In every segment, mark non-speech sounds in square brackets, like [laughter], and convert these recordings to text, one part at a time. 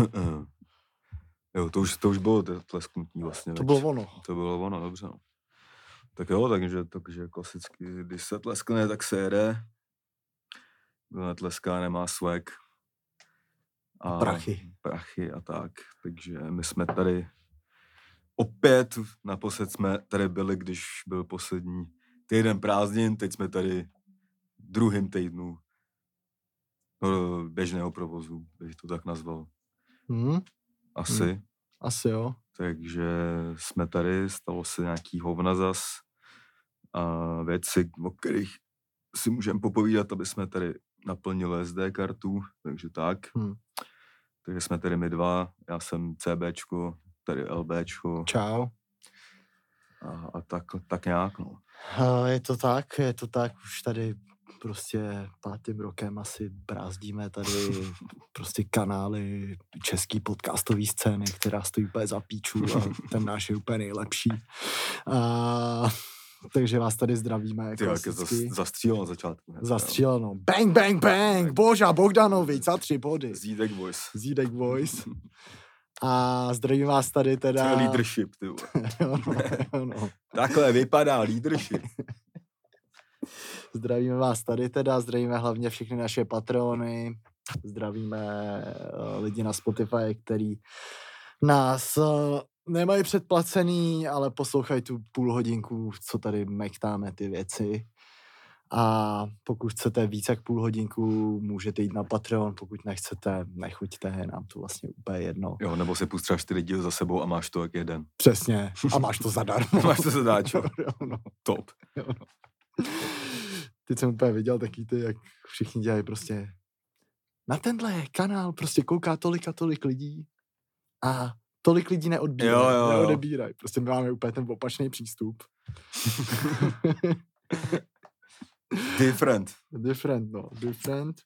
[laughs] jo, to už, to už bylo to tlesknutí vlastně. To bylo ono. To bylo ono, dobře. No. Tak jo, takže, takže klasicky, když se tleskne, tak se jede. Kdo netleská, nemá swag. A Prachy. Prachy a tak. Takže my jsme tady opět, naposled jsme tady byli, když byl poslední týden prázdnin, teď jsme tady v druhém týdnu no, běžného provozu, bych to tak nazval. Hm? Asi. Asi jo. Takže jsme tady, stalo se nějaký hovna zas a věci, o kterých si můžeme popovídat, aby jsme tady naplnili SD kartu, takže tak. Hm. Takže jsme tady my dva, já jsem CBčko, tady LBčko Čau. a, a tak, tak nějak, no. Je to tak, je to tak, už tady prostě pátým rokem asi brázdíme tady [laughs] prostě kanály český podcastový scény, která stojí úplně za píču a [laughs] ten náš je úplně nejlepší. A, takže vás tady zdravíme. Ty jak je zas, klasicky. zastřílel na začátku. Zastříleno. Bang, bang, bang! Boža Bogdanovič za tři body. Zídek Boys. Zídek Boys. [laughs] A zdravím vás tady To teda... je leadership, ty. Jo, no, jo, no. Takhle vypadá leadership. Zdravíme vás tady teda, zdravíme hlavně všechny naše patrony, zdravíme eh, lidi na Spotify, který nás eh, nemají předplacený, ale poslouchají tu půl hodinku, co tady mektáme ty věci. A pokud chcete víc jak půl hodinku, můžete jít na Patreon, pokud nechcete, nechuďte, je nám to vlastně úplně jedno. Jo, nebo si pustíš čtyři díly za sebou a máš to jak jeden. Přesně. [laughs] A máš to zadarmo. Máš to zadáčo. [laughs] Jo, no. Top. Teď jsem úplně viděl taky ty, jak všichni dělají prostě na tenhle kanál prostě kouká tolik a tolik lidí a tolik lidí neodbírají, Jo, jo, jo. neodebírají. Prostě my máme úplně ten opačný přístup. [laughs] Different. different, no, different.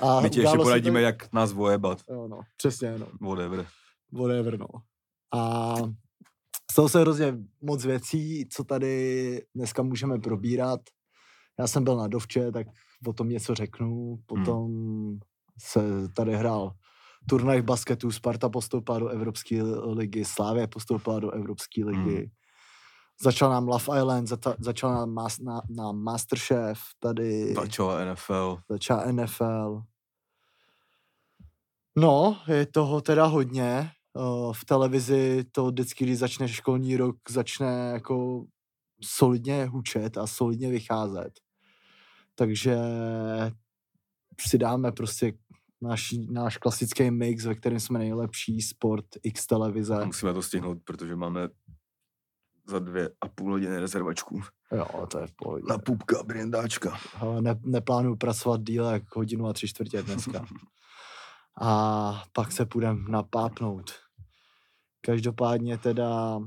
A My ti ještě poradíme, to- jak nás vojebat. Jo, no, přesně, no. Whatever. whatever, no. A stalo se hrozně moc věcí, co tady dneska můžeme probírat. Já jsem byl na Dovče, tak o tom něco řeknu. Potom se tady hrál turnaj v basketu, Sparta postoupila do Evropské ligy, Slávě postoupila do Evropské ligy. Začal nám Love Island, zata- začal nám mas- na, na Masterchef, tady Začala NFL. začala NFL. No, je toho teda hodně. Eh, V televizi to vždycky, když začne školní rok, začne jako solidně hučet a solidně vycházet. Takže si dáme prostě náš, náš klasický mix, ve kterém jsme nejlepší, sport, X televize. Musíme to stihnout, protože máme za dvě a půl hodiny rezervačku. Jo, to je v pohodě. Na pupka brindáčka. Ale ne, neplánuju pracovat díle jak hodinu a tři čtvrtě dneska. [laughs] A pak se půjdem napápnout. Každopádně teda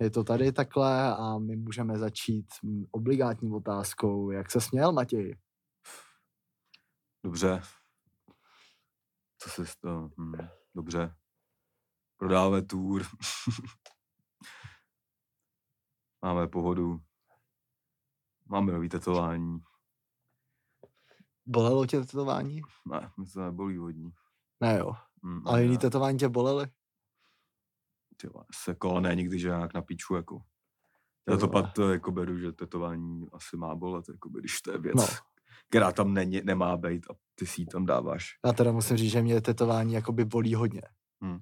je to tady takhle a my můžeme začít obligátní otázkou. Jak se směl, Matěj? Dobře. Co se to? Hm, dobře. Prodáváme tour. [laughs] Máme pohodu. Máme nový tetování. Bolelo tě tetování? Ne, mi to nebolí hodně. Ne jo. Hm, Ale jiný ne. tetování tě bolely? Ty vole, se ne nikdy, že nějak na píču, jako. Já to pak jako beru, že tetování asi má bolet, jako když to je věc, No. no. která tam není, nemá být a ty si ji tam dáváš. Já teda musím říct, že mě tetování jakoby bolí hodně. Hm.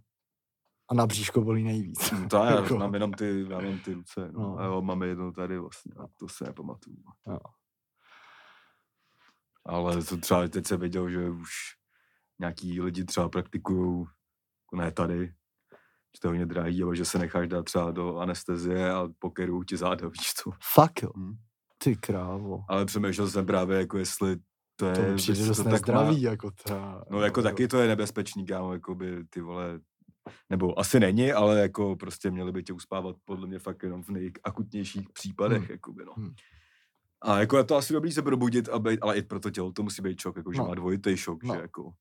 A na bříško bolí nejvíc. To [laughs] já Jako- mám jenom ty, já mám ty ruce, no. No. A jo, máme jedno tady vlastně, a to se nepamatuju. Jo. Ale to třeba teď se viděl, že už nějaký lidi třeba praktikují, jako ne tady, že to je hodně drahý, ale že se necháš dát třeba do anestezie a pokerujou ti záda, [laughs] víš co. Fakt jo. Hm. Ty krávo. Ale přemýšlel jsem právě, jako jestli to je... To mi přijde dost to tak má- jako ta, No jako taky to je nebezpečný, kámo, jako by ty vole, nebo asi není, ale jako prostě měli by tě uspávat podle mě fakt jenom v nejakutnějších případech, Hmm. hmm. jakoby, no. Hmm. A jako je to asi dobrý se probudit, a být, ale i pro to tělo to musí být šok, jako že No. má dvojitý šok, No. že jako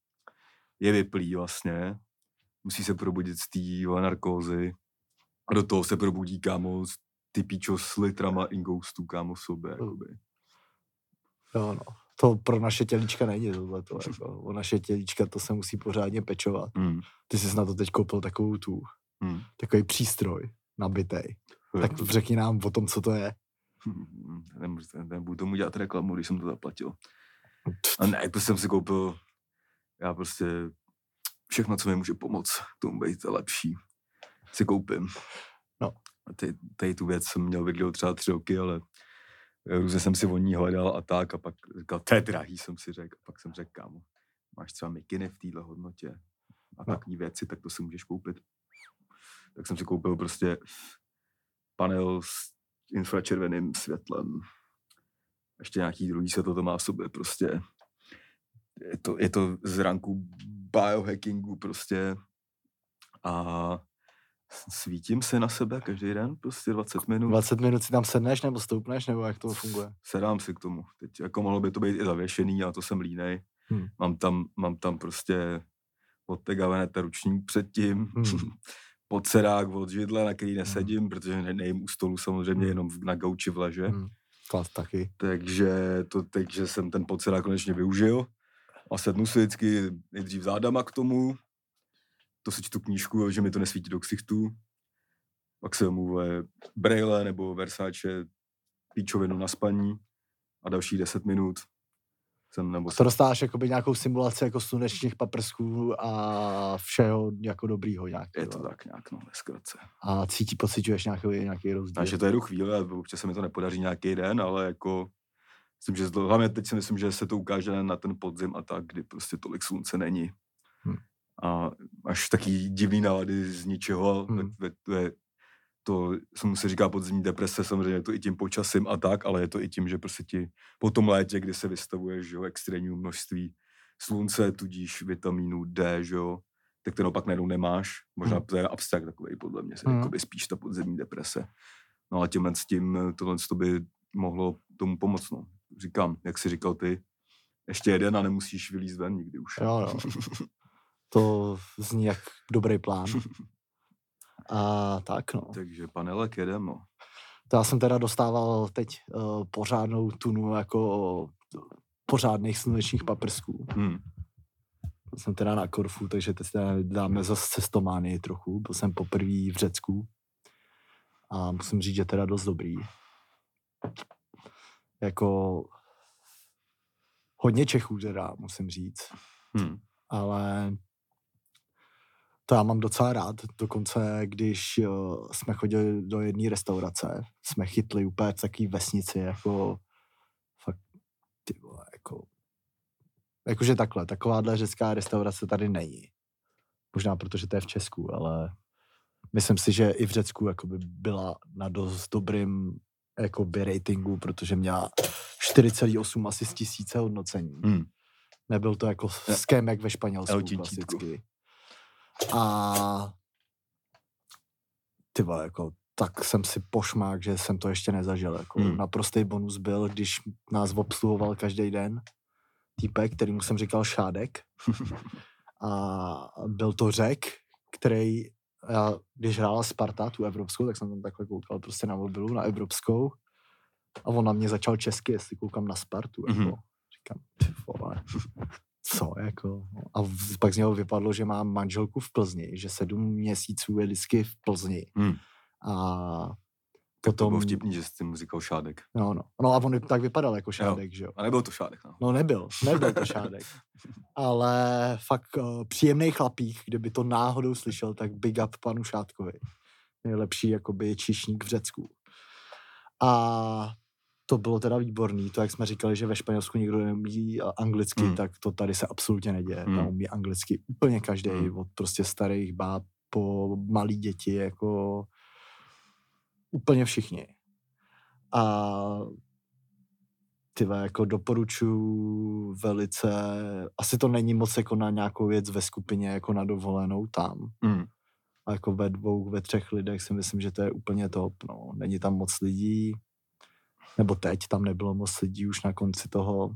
je vyplý vlastně, musí se probudit z té narkózy a do toho se probudí, kámo, ty píčo s litrama ingoustů, kámo, sobě, Hmm. jakoby. Jo, no. to pro naše tělíčka není tohle. To, jako, o naše tělíčka to se musí pořádně pečovat. Hmm. Ty jsi na to teď koupil takovou tu, Hmm. takový přístroj nabitej. Tak řekni nám o tom, co to je. Hmm, Nemůžu, nebudu tomu dělat reklamu, když jsem to zaplatil. A ne, to jsem si koupil, já prostě všechno, co mi může pomoct k tomu být lepší, si koupím. No. A ty, tady tu věc jsem měl vyglou třeba tři roky, ale různě jsem si o ní hledal a tak a pak říkal, to je drahý, jsem si řekl. A pak jsem řekl, kámo, máš třeba mikiny v téhle hodnotě a No. takový věci, tak to si můžeš koupit. Tak jsem si koupil prostě panel s infračerveným světlem. Ještě nějaký druhý světlo to má v sobě prostě. Je to, je to z ranku biohackingu prostě a svítím se na sebe každý den, prostě 20 minut. 20 minut si tam sedneš nebo stoupneš, nebo jak to funguje? sedám si k tomu. Teď jako mohlo by to být i zavěšený, a to jsem línej. Hmm. Mám, tam, mám tam prostě odtegavené ten ručník předtím, Hmm. [laughs] podsedák od židle, na který nesedím, protože ne, nejím u stolu samozřejmě, Hmm. jenom na gauči v leže. Hmm. Klad taky. Takže, to, takže jsem ten podsedák konečně využil a sednu si vždycky nejdřív zádama k tomu, to si čtu knížku, že mi to nesvítí do ksichtů, pak se mu Braille nebo Versace píčovinu na spaní a další 10 minut jsem nebo To dostáváš jakoby nějakou simulaci jako slunečních paprsků a všeho jako dobrýho nějak. je to tak nějak, no, zkratce. A cítí, pocituješ nějaký, nějaký rozdíl. Takže to jedu chvíli a občas se mi to nepodaří nějaký den, ale jako myslím, že to, hlavně teď si myslím, že se to ukáže na ten podzim a tak, kdy prostě tolik slunce není. Hm. A až taky divný nálady z ničeho, Hm. hmm. to je to se mu se říká podzimní deprese, samozřejmě je to i tím počasím a tak, ale je to i tím, že prostě ti po tom létě, kdy se vystavuješ, že jo, extrémnímu množství slunce, tudíž vitamínu D, že jo, tak ten opak najednou nemáš. Možná Hmm. to je abstrakt takový, podle mě, Hmm. hmm. spíš ta podzemní deprese. No a tímhle s tím, tohle to by mohlo tomu pomoct, no. Říkám, jak jsi říkal ty, ještě jeden a nemusíš vylízt ven nikdy už. Jo, jo. To zní jak dobrý plán. [laughs] A tak no. Takže panelek jedem, no. To já jsem teda dostával teď uh, pořádnou tunu jako pořádných slunečních paprsků. Hmm. Byl jsem teda na Korfu, takže teď teda dáme zase cestománii trochu. Byl jsem poprvé v Řecku a musím říct, že teda dost dobrý. Jako hodně Čechů teda, musím říct. Hmm. ale to já mám docela rád. Dokonce, když uh, jsme chodili do jedné restaurace, jsme chytli úplně v takové vesnici, jako fakt, ty vole, jako, jakože takhle, takováhle řecká restaurace tady není. Možná protože to je v Česku, ale myslím si, že i v Řecku jakoby byla na dost dobrým jakoby ratingu, protože měla 4,8 asi z tisíce hodnocení. Hmm. Nebyl to jako Ja. ském jak ve Španělsku klasicky. A ty vole, jako tak jsem si pošmák, že jsem to ještě nezažil. Jako Hmm. Naprostý bonus byl, když nás obsluhoval každý den týpek, kterýmu jsem říkal Šádek. [laughs] A byl to řek, který, já, když hrála Sparta, tu evropskou, tak jsem tam takhle koukal prostě na mobilu, na evropskou. A on na mě začal česky, jestli koukám na Spartu. Jako. Mhm. Říkám, ty vole, co jako. no. A v- pak z něho vypadlo, že mám manželku v Plzni, že sedm měsíců je vždycky v Plzni. Hmm. A Tak to bylo potom, vtipný, že jsi tím říkal šádek. no, no. no a on tak vypadal jako šádek, že jo. A nebyl to šádek, no. No nebyl, nebyl to šádek. [laughs] Ale fakt uh, příjemný chlapík, kdyby to náhodou slyšel, tak big up panu Šátkovi. Nejlepší jakoby čišník v Řecku. A to bylo teda výborný. To, jak jsme říkali, že ve Španělsku nikdo neumí a- anglicky, Hmm. tak to tady se absolutně neděje. Tam umí anglicky úplně každý, Hmm. od prostě starých báb po malý děti, jako úplně všichni. A ty vole, jako doporučuji velice, asi to není moc jako na nějakou věc ve skupině, jako na dovolenou tam. Hmm. A jako ve dvou, ve třech lidech si myslím, že to je úplně top. No. Není tam moc lidí, nebo teď tam nebylo moc lidí už na konci toho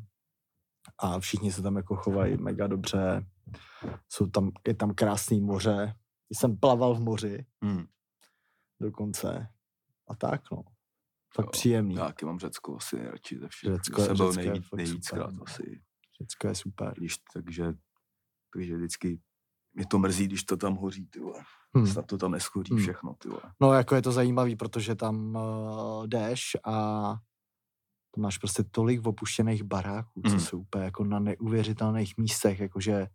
a všichni se tam jako chovají mega dobře. Jsou tam, je tam krásný moře. Jsem plaval v moři Hmm. dokonce. A tak, no. fakt Jo, příjemný. Já mám Řecko asi nejradši ze všech. Řecko- jsem byl nejvíc, nejvíckrát no. asi. Řecko je super. Když, takže, takže vždycky mě to mrzí, když to tam hoří, ty vole. Hmm. Snad to tam neschoří Hmm. všechno, ty vole. No jako je to zajímavý, protože tam uh, jdeš a to máš prostě tolik opuštěných baráků, co Mm. jsou úplně jako na neuvěřitelných místech, jakože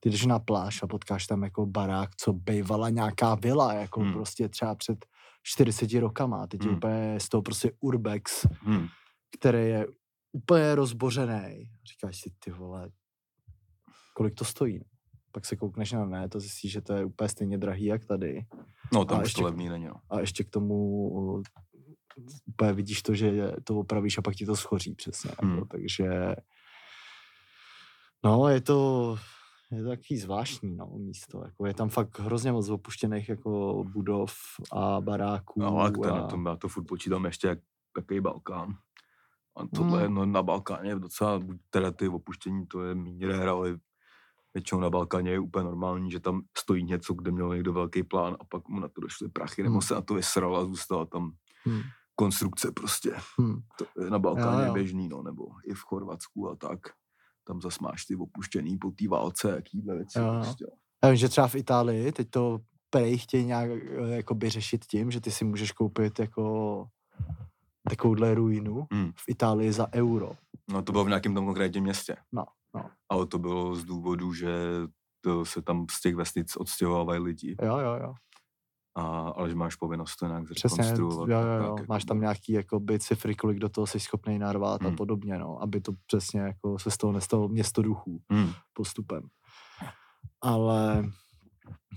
ty jdeš na pláž a potkáš tam jako barák, co bývala nějaká vila, jako Mm. prostě třeba před 40 rokama. Teď je Mm. úplně z toho prostě urbex, Hmm. který je úplně rozbořený. Říkáš si, ty vole, kolik to stojí? Pak se koukneš na ne, to zjistíš, že to je úplně stejně drahý, jak tady. No, tam A už ještě- to levný není, no. A ještě k tomu úplně vidíš to, že to opravíš a pak ti to schoří přesně. Jako, Hmm. takže no, je to, je to takový zvláštní no, místo. Jako, je tam fakt hrozně moc opuštěných jako budov a baráků. No, ale to, a, na tom, já to furt počítám ještě jak takový Balkán. A tohle je, no, na Balkáně je docela, buď teda ty opuštění, to je míň ale většinou na Balkáně je úplně normální, že tam stojí něco, kde měl někdo velký plán a pak mu na to došly prachy, nebo Hmm. se na to vysral a zůstala tam Hmm. konstrukce prostě. Hmm. To je na Balkáně Jo, jo. běžný, no, nebo i v Chorvatsku a tak. Tam zas máš ty opuštěný po té válce, jakýhle věci. Jo, jo. Prostě. Já vím, že třeba v Itálii teď to prej chtějí nějak eh, jakoby řešit tím, že ty si můžeš koupit jako takovouhle ruinu Hmm. v Itálii za euro. No to bylo v nějakém tom konkrétním městě. No, no. Ale to bylo z důvodu, že to se tam z těch vesnic odstěhovávají lidi. Jo, jo, jo. A, ale že máš povinnost to nějak Přesně, zrekonstruovat. jo, a jo, tak, jo. jako máš tam bylo. nějaký jakoby, cifry, kolik do toho jsi schopný narvat a Hmm. podobně, no, aby to přesně jako se z toho nestalo město duchů Hmm. postupem. Ale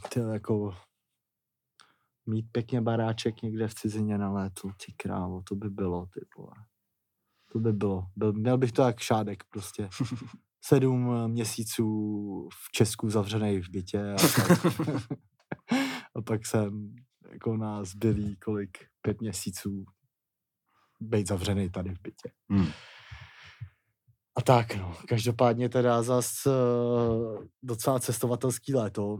ty jako mít pěkně baráček někde v cizině na léto, ty krávo, to by bylo, ty vole. To by bylo. Byl, měl bych to jak šádek prostě. [laughs] Sedm měsíců v Česku zavřený v bytě a pak, [laughs] a pak jsem jako na zbylý kolik, pět měsíců být zavřený tady v bytě. Hmm. A tak no, každopádně teda zas uh, docela cestovatelský léto.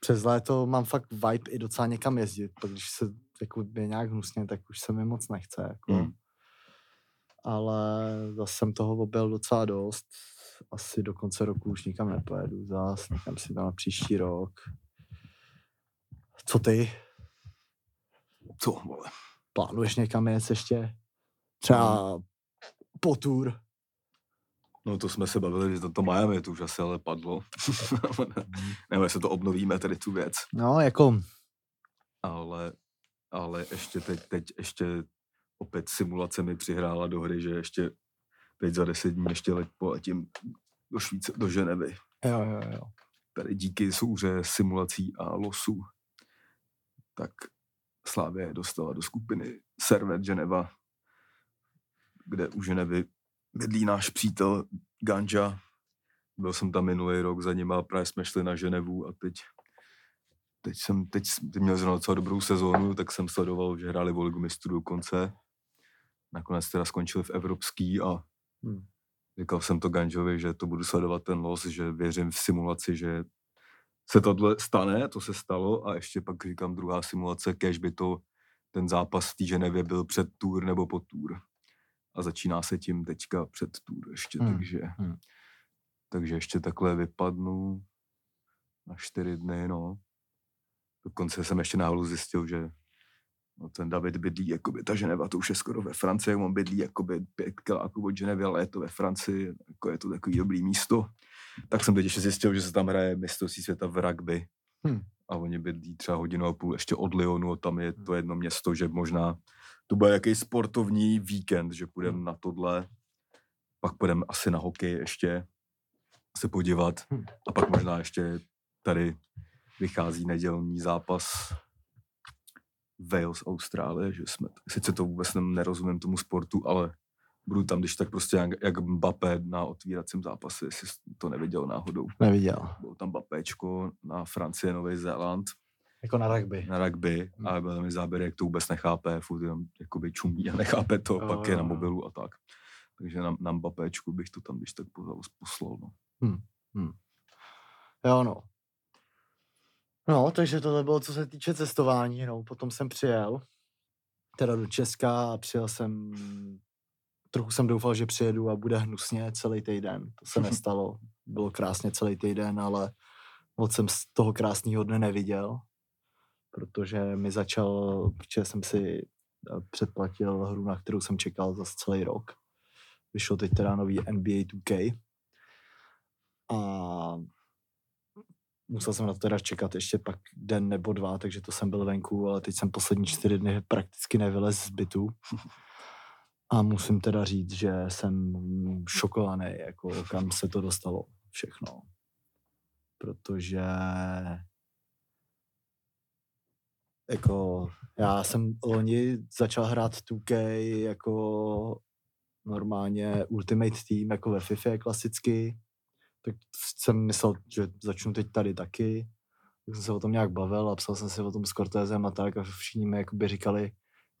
Přes léto mám fakt vibe i docela někam jezdit, protože když se jako je nějak hnusně, tak už se mi moc nechce. Jako. Hmm. Ale zase jsem toho objel docela dost. Asi do konce roku už nikam nepojedu zas, nechám si to na příští rok. Co ty? Co, vole? Plánuješ někam jet ještě? Třeba po tour? No to jsme se bavili, že to, to Miami to už asi ale padlo. [laughs] Nebo jestli to obnovíme, tady tu věc. No, jako Ale, ale ještě teď, teď ještě opět simulace mi přihrála do hry, že ještě teď za deset dní ještě let poletím do Švíce, do Ženevy. jo, jo, jo. Tady díky souře simulací a losů, tak Slávě dostala do skupiny Servet Geneva, kde u Ženevy bydlí náš přítel Ganja. Byl jsem tam minulý rok za nima, právě jsme šli na Ženevu a teď, teď jsem teď měl zrovna docela dobrou sezónu, tak jsem sledoval, že hráli o ligu mistrů do konce. Nakonec teda skončili v Evropský a Hmm. Říkal jsem to Ganžovi, že to budu sledovat ten los, že věřím v simulaci, že se tohle stane, to se stalo a ještě pak říkám druhá simulace, kež by to ten zápas v té Ženevě byl před tour nebo po tour. A začíná se tím teďka před tour ještě, Hmm, takže, hmm. takže ještě takhle vypadnu na čtyři dny, no. Dokonce jsem ještě náhodou zjistil, že no, ten David bydlí, jakoby ta Ženeva, to už je skoro ve Francii, on bydlí jakoby pět kiláků od Ženevy, ale je to ve Francii, jako je to takový dobrý místo. Tak jsem teď ještě zjistil, že se tam hraje mistrovství světa v rugby. Hm. A oni bydlí třeba hodinu a půl ještě od Lyonu, tam je to jedno město, že možná to bude jaký sportovní víkend, že půjdeme Hm. na tohle, pak půjdeme asi na hokej ještě se podívat Hm. a pak možná ještě tady vychází nedělní zápas Wales, Austrálie, že jsme, sice to vůbec nerozumím tomu sportu, ale budu tam, když tak prostě jak, jak Mbappé na otvíracím zápase, jestli to neviděl náhodou. Neviděl. Bylo tam Mbappéčko na Francie, Nový Zéland, Jako na rugby. na rugby, Hmm. ale byl tam záběr, jak to vůbec nechápe, furt jenom jakoby čumí a nechápe to, Jo, pak je na mobilu a tak. Takže na, na Mbappéčku bych to tam když tak pozval- poslal. No. Jo, no. No, takže tohle bylo, co se týče cestování, no, potom jsem přijel. teda do Česka a přijel jsem, trochu jsem doufal, že přijedu a bude hnusně celý týden. To se [laughs] nestalo. Bylo krásně celý týden, ale moc jsem z toho krásného dne neviděl, protože mi začal, protože jsem si eh, předplatil hru, na kterou jsem čekal za celý rok. Vyšlo teď teda nový NBA 2K. A musel jsem na to teda čekat ještě pak den nebo dva, takže to jsem byl venku, ale teď jsem poslední čtyři dny prakticky nevylez z bytu. A musím teda říct, že jsem šokovaný, jako kam se to dostalo všechno. Protože jako já jsem loni začal hrát 2K jako normálně Ultimate Team, jako ve FIFA klasicky tak jsem myslel, že začnu teď tady taky. Tak jsem se o tom nějak bavil a psal jsem si o tom s Cortezem a tak a všichni mi jakoby říkali,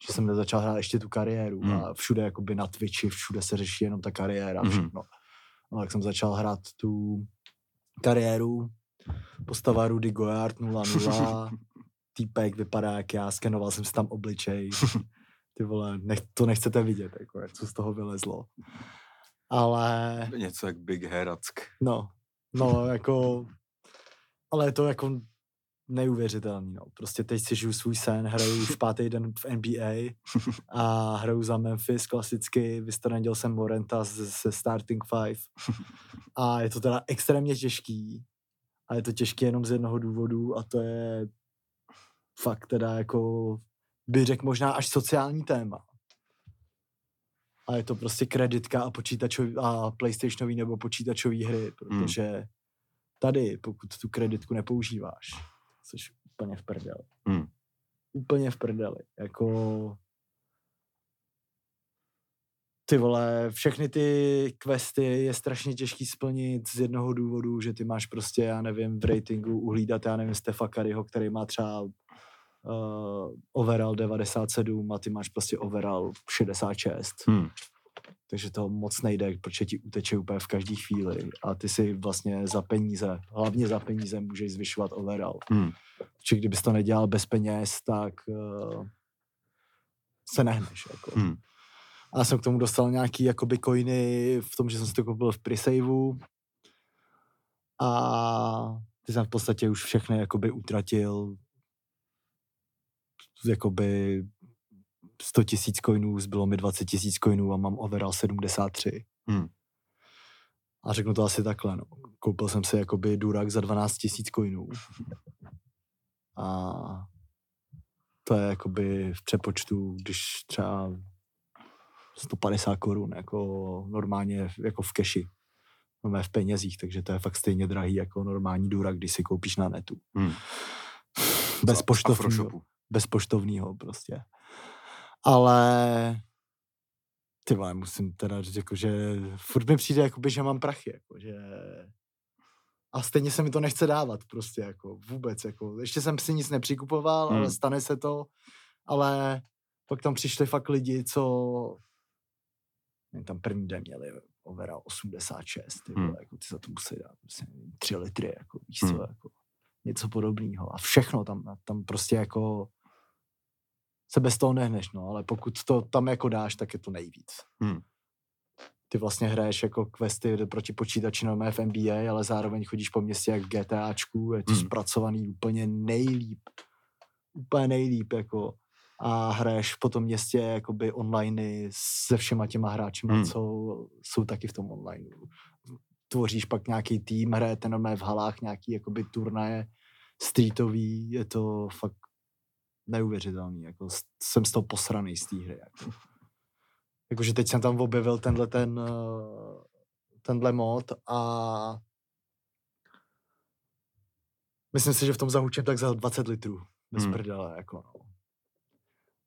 že jsem nezačal hrát ještě tu kariéru mm. a všude jakoby na Twitchi, všude se řeší jenom ta kariéra, mm. všechno. No, tak jsem začal hrát tu kariéru, postava Rudy Goyard 0-0, [laughs] týpek vypadá jak já, skenoval jsem si tam obličej, ty vole, nech, to nechcete vidět, jako, jak co z toho vylezlo ale... Něco jak Big Herack. No, no, jako, ale je to jako neuvěřitelný, no. Prostě teď si žiju svůj sen, hraju už [laughs] pátý den v NBA a hraju za Memphis klasicky, vystranil jsem Morenta ze Starting Five a je to teda extrémně těžký a je to těžké jenom z jednoho důvodu a to je fakt teda jako bych řekl možná až sociální téma a je to prostě kreditka a počítačový a PlayStationový nebo počítačový hry, hmm. protože tady, pokud tu kreditku nepoužíváš, jsi úplně v prdeli. Hmm. Úplně v prdeli. Jako ty vole, všechny ty questy je strašně těžký splnit z jednoho důvodu, že ty máš prostě, já nevím, v ratingu uhlídat, já nevím, Stefa Kariho, který má třeba uh, overall 97 a ty máš prostě overall 66. Hmm takže to moc nejde, protože ti uteče úplně v každé chvíli a ty si vlastně za peníze, hlavně za peníze můžeš zvyšovat overall. Hmm. Či kdybys to nedělal bez peněz, tak uh, se nehneš. Jako. Hmm. A já jsem k tomu dostal nějaký jakoby coiny v tom, že jsem si to koupil v presaveu a ty jsem v podstatě už všechny jakoby utratil jakoby 100 tisíc coinů, zbylo mi 20 tisíc coinů a mám overall 73. Hmm. A řeknu to asi takhle, no. Koupil jsem si jakoby Durak za 12 tisíc coinů. A to je jakoby v přepočtu, když třeba 150 korun, jako normálně jako v keši. No v penězích, takže to je fakt stejně drahý jako normální Durak, když si koupíš na netu. Hmm. Bez poštovního. Bez poštovního prostě. Ale ty vole, musím teda říct, jako, že furt mi přijde, jakoby, že mám prachy, jako, že a stejně se mi to nechce dávat prostě, jako vůbec, jako, ještě jsem si nic nepřikupoval, hmm. ale stane se to, ale pak tam přišli fakt lidi, co tam první den měli overall 86, ty, hmm. jako, ty za to musí dát prostě, 3 litry, jako, víš hmm. co, jako, něco podobného a všechno tam, tam prostě jako se bez toho nehneš, no, ale pokud to tam jako dáš, tak je to nejvíc. Hmm. Ty vlastně hraješ jako questy proti počítači normálně v NBA, ale zároveň chodíš po městě jak v GTAčku, je to hmm. zpracovaný úplně nejlíp. Úplně nejlíp, jako a hraješ po tom městě jakoby online se všema těma hráči, hmm. co jsou taky v tom online. Tvoříš pak nějaký tým, hrajete normálně v halách nějaký jakoby turnaje streetový, je to fakt neuvěřitelný. Jako jsem z toho posraný z té hry. Jako. Jakože teď jsem tam objevil tenhle ten, eh, tenhle mod a myslím si, že v tom zahučím tak za 20 litrů. Bez hmm. prdele, jako no.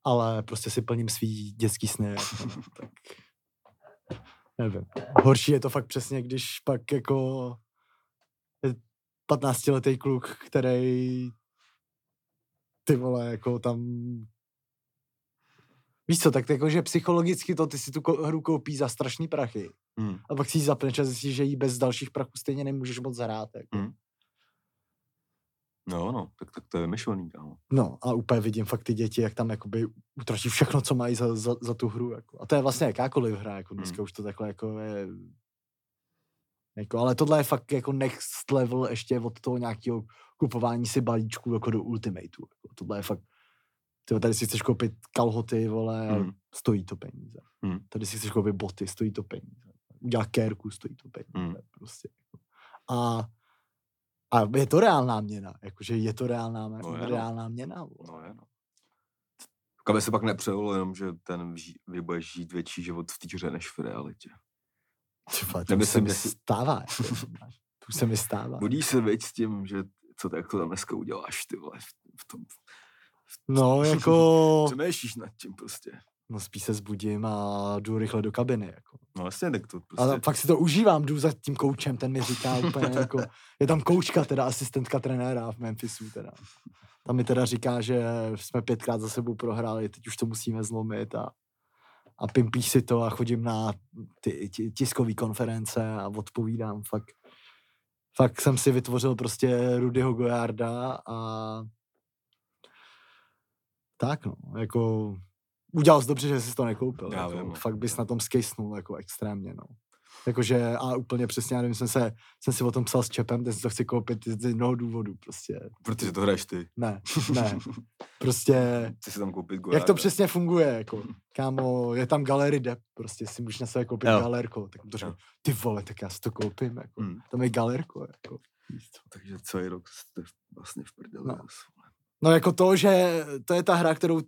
Ale prostě si plním svý dětský sny, jako, no, [laughs] tak nevím. Horší je to fakt přesně, když pak jako 15-letý kluk, který ty vole, jako tam... Víš co, tak jako, že psychologicky to ty si tu hru koupí za strašný prachy. Hmm. A pak si ji zapneš a zjistíš, že ji bez dalších prachů stejně nemůžeš moc hrát. Jako. Hmm. No, no, tak, tak to je vymyšlený, kámo. No a úplně vidím fakt ty děti, jak tam jakoby utratí všechno, co mají za, za, za tu hru. Jako. A to je vlastně jakákoliv hra, jako dneska Hmm. už to takhle jako je... Jako, ale tohle je fakt jako next level ještě od toho nějakého kupování si balíčků jako do Ultimateu. Jako. Tohle je fakt... Tyjo, tady si chceš koupit kalhoty, vole, a Hmm. stojí to peníze. Hmm. Tady si chceš koupit boty, stojí to peníze. Udělat kérku, stojí to peníze. Hmm. Prostě. Jako. A, a je to reálná měna, jakože je to reálná, No je, no. reálná měna. Vole. No je, no. Aby se pak nepřelo, jenom že ten vy budeš žít větší život v té hře než v realitě. Ty vole, [laughs] to už se mi stává. Jako, to už se mi stává. Budíš se veď s tím, že co tak to tam dneska uděláš, ty vole, v, v tom. No, [laughs] jako... Přemýšlíš nad tím prostě. No spíš se zbudím a jdu rychle do kabiny. Jako. No jasně, tak to prostě. Ale fakt si to užívám, jdu za tím koučem, ten mi říká [laughs] úplně jako, je tam koučka, teda asistentka trenéra v Memphisu teda. Tam mi teda říká, že jsme pětkrát za sebou prohráli, teď už to musíme zlomit a, a pimpíš si to a chodím na ty, ty tiskové konference a odpovídám. Fakt, fakt jsem si vytvořil prostě Rudyho Gojarda a tak no, jako udělal jsi dobře, že jsi to nekoupil. Já jako, vím, no. fakt bys na tom skejsnul jako extrémně, no. Jakože a úplně přesně, já nevím, jsem, se, jsem si o tom psal s Čepem, teď si to chci koupit z jednoho důvodu, prostě. Protože to hraješ ty. Ne, ne. Prostě, [laughs] Chci si tam koupit jak to Gojarda. přesně funguje, jako, kámo, je tam galery dep, prostě si můžeš na sebe koupit Jo. galerko, tak mu to řekl, ty vole, tak já si to koupím, jako, Hmm. tam je galerko, jako. Takže celý rok jste vlastně v prdeli. No. No. Jako to, že to je ta hra, kterou,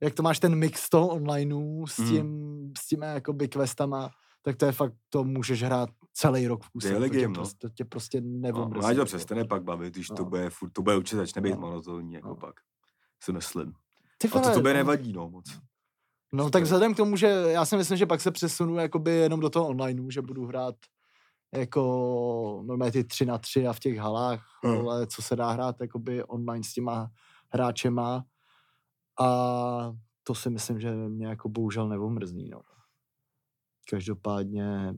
jak to máš ten mix toho onlineu s Mm. tím, s těmi jakoby questama, tak to je fakt, to můžeš hrát celý rok v kuse. Daily to, tě game, no. prostě, to tě prostě nevomrzí. no, to jako. přestane pak bavit, když to No. bude furt, to bude určitě začne být No. monotónní, jako No. pak. Si myslím. Ty A to tobě no. nevadí, no, moc. No tak vzhledem k tomu, že já si myslím, že pak se přesunu jakoby jenom do toho onlineu, že budu hrát jako normálně ty tři na tři a v těch halách, Hmm. vole, co se dá hrát jakoby online s těma hráčema a to si myslím, že mě jako bohužel nevomrzní, no. Každopádně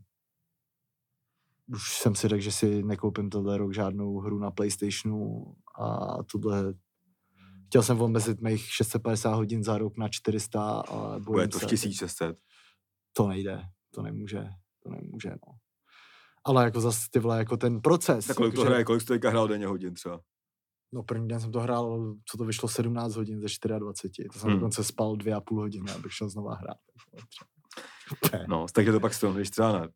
už jsem si řekl, že si nekoupím tohle rok žádnou hru na Playstationu a tohle chtěl jsem omezit mých 650 hodin za rok na 400 a Bude to v se, 1600. to nejde, to nemůže, to nemůže, no. Ale jako zase ty vole, jako ten proces. Tak kolik to hraje, kolik jsi teďka hrál denně hodin třeba? No první den jsem to hrál, co to vyšlo 17 hodin ze 24. To jsem Hmm. dokonce spal dvě a půl hodiny, abych šel znova hrát. třeba. No, takže to pak stronuješ třeba na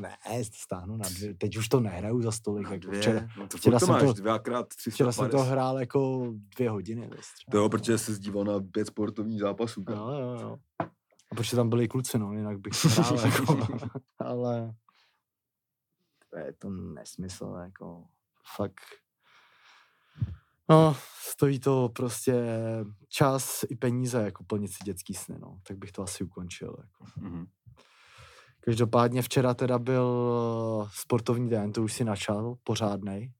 Ne, stáhnu na dvě. Teď už to nehraju za stolik. Jako včera, no to, včera jsem to- dvakrát včera jsem to 350. hrál jako dvě hodiny. třeba, To jo, no. protože jsi zdíval na pět sportovních zápasů. kámo. Jo, jo, jo. A protože tam byli kluci, no, jinak bych hrál, [laughs] jako, [laughs] ale to je to nesmysl, jako, fakt. No, stojí to prostě čas i peníze, jako plnit si dětský sny, no, tak bych to asi ukončil, jako. Mhm. Každopádně včera teda byl sportovní den, to už si načal, pořádnej.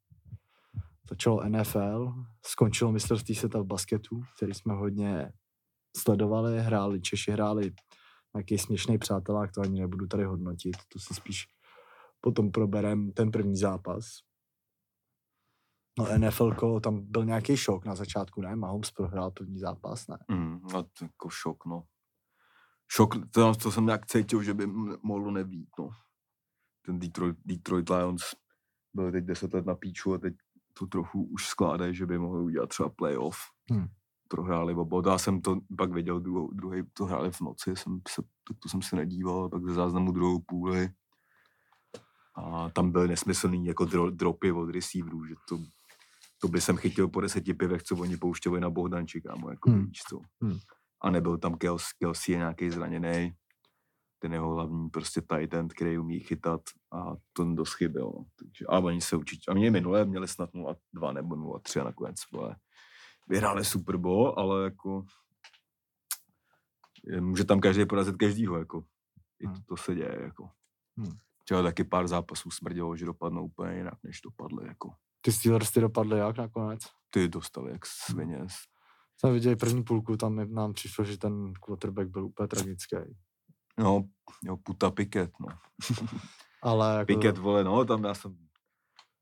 Začalo NFL, skončilo mistrovství světa v basketu, který jsme hodně sledovali, hráli, Češi hráli nějaký směšný přátelák, to ani nebudu tady hodnotit, to si spíš potom proberem ten první zápas. No NFL, tam byl nějaký šok na začátku, ne? Mahomes prohrál první zápas, ne? Mm, no, to jako šok, no. Šok, to, to jsem nějak cítil, že by mohlo nebýt, no. Ten Detroit, Detroit Lions byl teď 10 let na píču a teď to trochu už skládají, že by mohli udělat třeba playoff. Hmm. Prohráli oba. Já jsem to pak viděl, druhou, druhý to hráli v noci, jsem se, tak to jsem se nedíval, pak ze záznamu druhou půli. A tam byly nesmyslný jako dro, dropy od receiverů, že to, to by jsem chytil po deseti pivech, co oni pouštěli na Bohdanči, kámo, jako Hmm. víš co. Hmm. A nebyl tam Kelsey, Kelsey je nějaký zraněný, ten jeho hlavní prostě titan, který umí chytat a ten dost chyběl. No. Takže, a oni se určitě, a mě minule měli snad 0-2 nebo 0-3 a nakonec vole, vyhráli Super Bowl, ale jako je- může tam každý porazit každýho, jako. I to, Hmm. to se děje, jako. Hmm. Třeba taky pár zápasů smrdělo, že dopadnou úplně jinak, než dopadly, jako. Ty Steelers ty dopadly jak nakonec? Ty dostali jak svině. Jsme viděli první půlku, tam nám přišlo, že ten quarterback byl úplně tragický. No, jo, puta Piket, no. [laughs] Ale jako, Piket, vole, no, tam já jsem,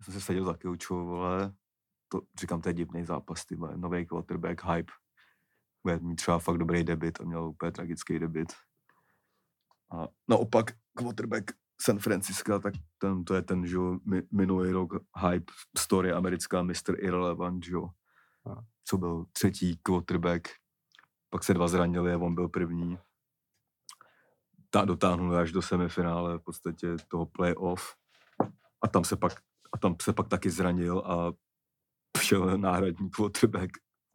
já jsem se seděl za koučou, vole, to, říkám, to je divný zápas, ty vole, nový quarterback, hype, bude mít třeba fakt dobrý debit a měl úplně tragický debit. A naopak quarterback San Francisco, tak ten, to je ten, že jo, mi- minulý rok hype story americká Mr. Irrelevant, že jo, co byl třetí quarterback, pak se dva zranili a on byl první. Ta dotáhnul až do semifinále v podstatě toho playoff a tam se pak, a tam se pak taky zranil a šel náhradní quarterback,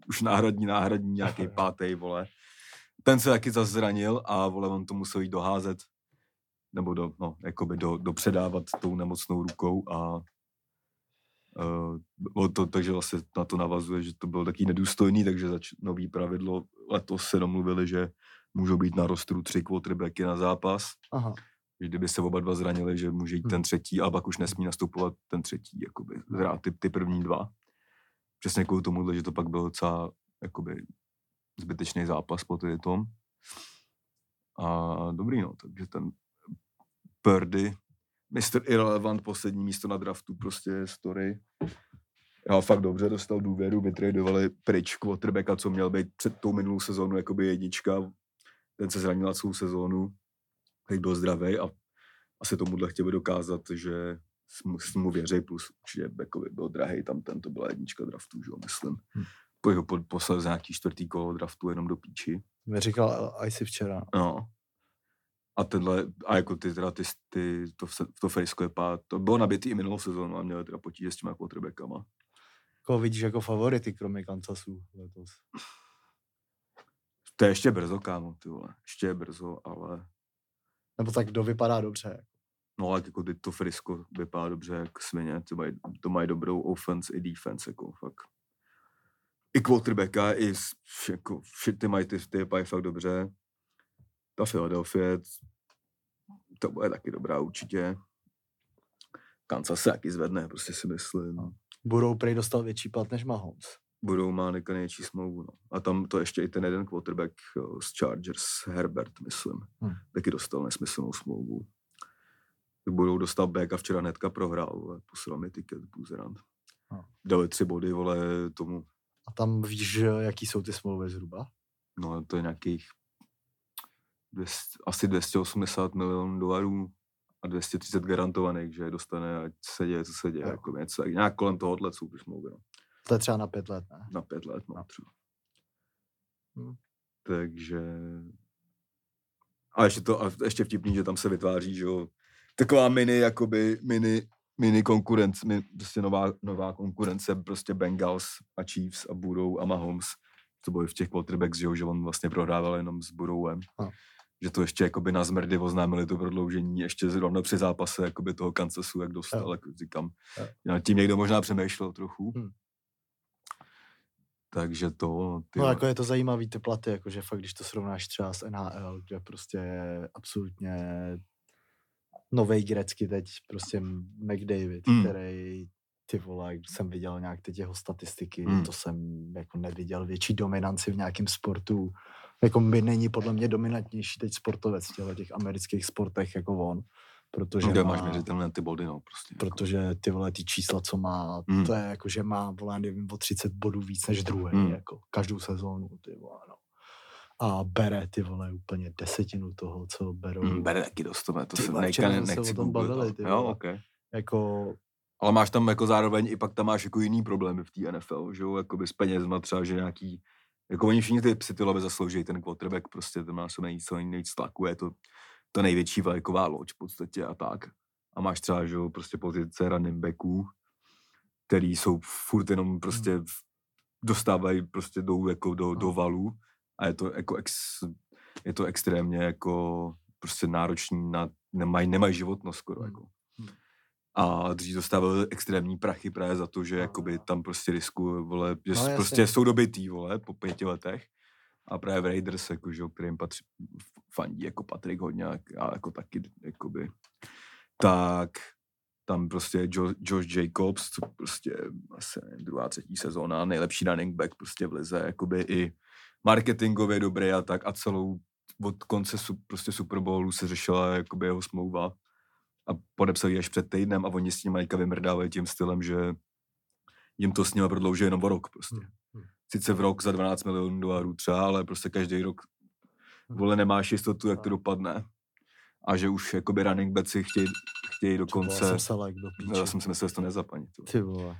už náhradní, náhradní nějaký [laughs] pátý, vole. Ten se taky zase zranil a vole, on to musel jít doházet nebo do, no, jakoby do, dopředávat tou nemocnou rukou a uh, to, takže vlastně na to navazuje, že to bylo taky nedůstojný, takže zač, nový pravidlo letos se domluvili, že můžou být na rostru tři quarterbacky na zápas, Aha. že kdyby se oba dva zranili, že může jít Hmm. ten třetí, ale pak už nesmí nastupovat ten třetí, jakoby, hrát ty, ty první dva. Přesně kvůli tomu, že to pak byl docela jakoby, zbytečný zápas po tom. A dobrý, no, takže ten Purdy, Mr. Irrelevant, poslední místo na draftu, prostě story. Já fakt dobře dostal důvěru, vytradovali pryč quarterbacka, co měl být před tou minulou sezónu jakoby jednička. Ten se zranil na celou sezónu, teď byl zdravý a asi tomuhle chtěli dokázat, že mu, s mu věří, plus určitě jakoby byl drahý, tam ten to byla jednička draftu, že jo, myslím. Hm. Po jeho poslal za nějaký čtvrtý kolo draftu jenom do píči. Mi říkal IC včera. No. A tenhle, a jako ty teda, ty, ty to, v- to je pát, to bylo nabitý i minulou sezónu a měli teda potíže s těma quarterbackama. Koho vidíš jako favority, kromě Kansasu letos? To je ještě brzo, kámo, ty vole. Ještě je brzo, ale Nebo tak kdo vypadá dobře? no ale jako ty to Frisko vypadá dobře jak svině, to mají, to mají dobrou offense i defense, jako fakt. I quarterbacka, i jako, ty mají ty, ty fakt dobře. Ta Philadelphia, to bude taky dobrá určitě. Kansas se taky zvedne, prostě si myslím. Budou prej dostal větší plat než Mahomes. budou má nejka největší smlouvu. No. A tam to ještě i ten jeden quarterback z Chargers, Herbert, myslím, Hmm. taky dostal nesmyslnou smlouvu. Budou dostal back a včera hnedka prohrál, vole, poslal mi tiket Buzerant. Hmm. Dali tři body, vole, tomu, A tam víš, jaký jsou ty smlouvy zhruba? no to je nějakých 200, asi 280 milionů dolarů a 230 garantovaných, že je dostane, ať se děje, co se děje, Jo. jako něco, nějak kolem tohohle jsou ty smlouvy, no. To je třeba na pět let, ne? na pět let, no, No. třeba. Hmm. Takže... A ještě, to, a ještě vtipný, že tam se vytváří, že jo, taková mini, jakoby, mini, mini konkurence, mi, prostě nová, nová konkurence, prostě Bengals a Chiefs a Burrow a Mahomes, to byly v těch quarterbacks, že, jo, že on vlastně prohrával jenom s Burrowem. No. Že to ještě jakoby na zmrdy oznámili to prodloužení ještě zrovna při zápase jakoby toho Kansasu, jak dostal, Jo. jako říkám. Nad tím někdo možná přemýšlel trochu. Hmm. Takže to... Ty No jako je to zajímavý ty platy, jakože fakt, když to srovnáš třeba s NHL, kde prostě je absolutně novej grecky teď, prostě McDavid, Mm. který ty vole, jak jsem viděl nějak teď jeho statistiky, Mm. to jsem jako neviděl větší dominanci v nějakém sportu. Jako by není podle mě dominantnější teď sportovec v těch amerických sportech jako on, protože Kde má, máš měřitelné ty body, no, prostě. jako. protože ty vole, ty čísla, co má, Mm. to je jako, že má, vole, nevím, o 30 bodů víc než druhý, Mm. jako každou sezónu, ty vole, no. A bere, ty vole, úplně desetinu toho, co berou. Mm, bere taky dost, to, to se nejka ne, jsme se o nechci tom bavili, no. ty Jo, vole. okay. Jako, Ale máš tam jako zároveň i pak tam máš jako jiný problémy v té NFL, že jo, jakoby s penězma třeba, že nějaký, jako oni všichni ty si ty love zaslouží, ten quarterback prostě ten má sebe nejvíc, co nejvíc tlaku, je to to největší vlajková loď v podstatě a tak. A máš třeba, že jo, prostě pozice running backů, který jsou furt jenom prostě Hmm. dostávají prostě jdou jako do, do No. valů a je to jako ex, je to extrémně jako prostě náročný na, nemají, nemají životnost skoro Hmm. jako. A dřív dostávali extrémní prachy právě za to, že No, jakoby no. tam prostě riskují, vole, že No, prostě jsou dobitý, vole, po pěti letech. A právě v Raiders, jako, že, jo, kterým patří, fandí jako Patrik hodně, a a jako taky, jakoby, tak tam prostě jo, Josh Jacobs, co prostě asi nevím, druhá, třetí sezóna, nejlepší running back prostě v lize, jakoby i marketingově dobrý a tak a celou od konce su, prostě Super Bowlu se řešila jakoby jeho smlouva a podepsali až před týdnem a oni s ním Majka vymrdávají tím stylem, že jim to s nimi prodlouží jenom o rok prostě. Hmm, hmm. Sice v rok za 12 milionů dolarů třeba, ale prostě každý rok Hmm. vole nemáš jistotu, jak to dopadne. A že už jakoby running backi chtějí, chtějí dokonce... jsem se like do No, já jsem si myslel, že to nezapaní. To. Ty vole.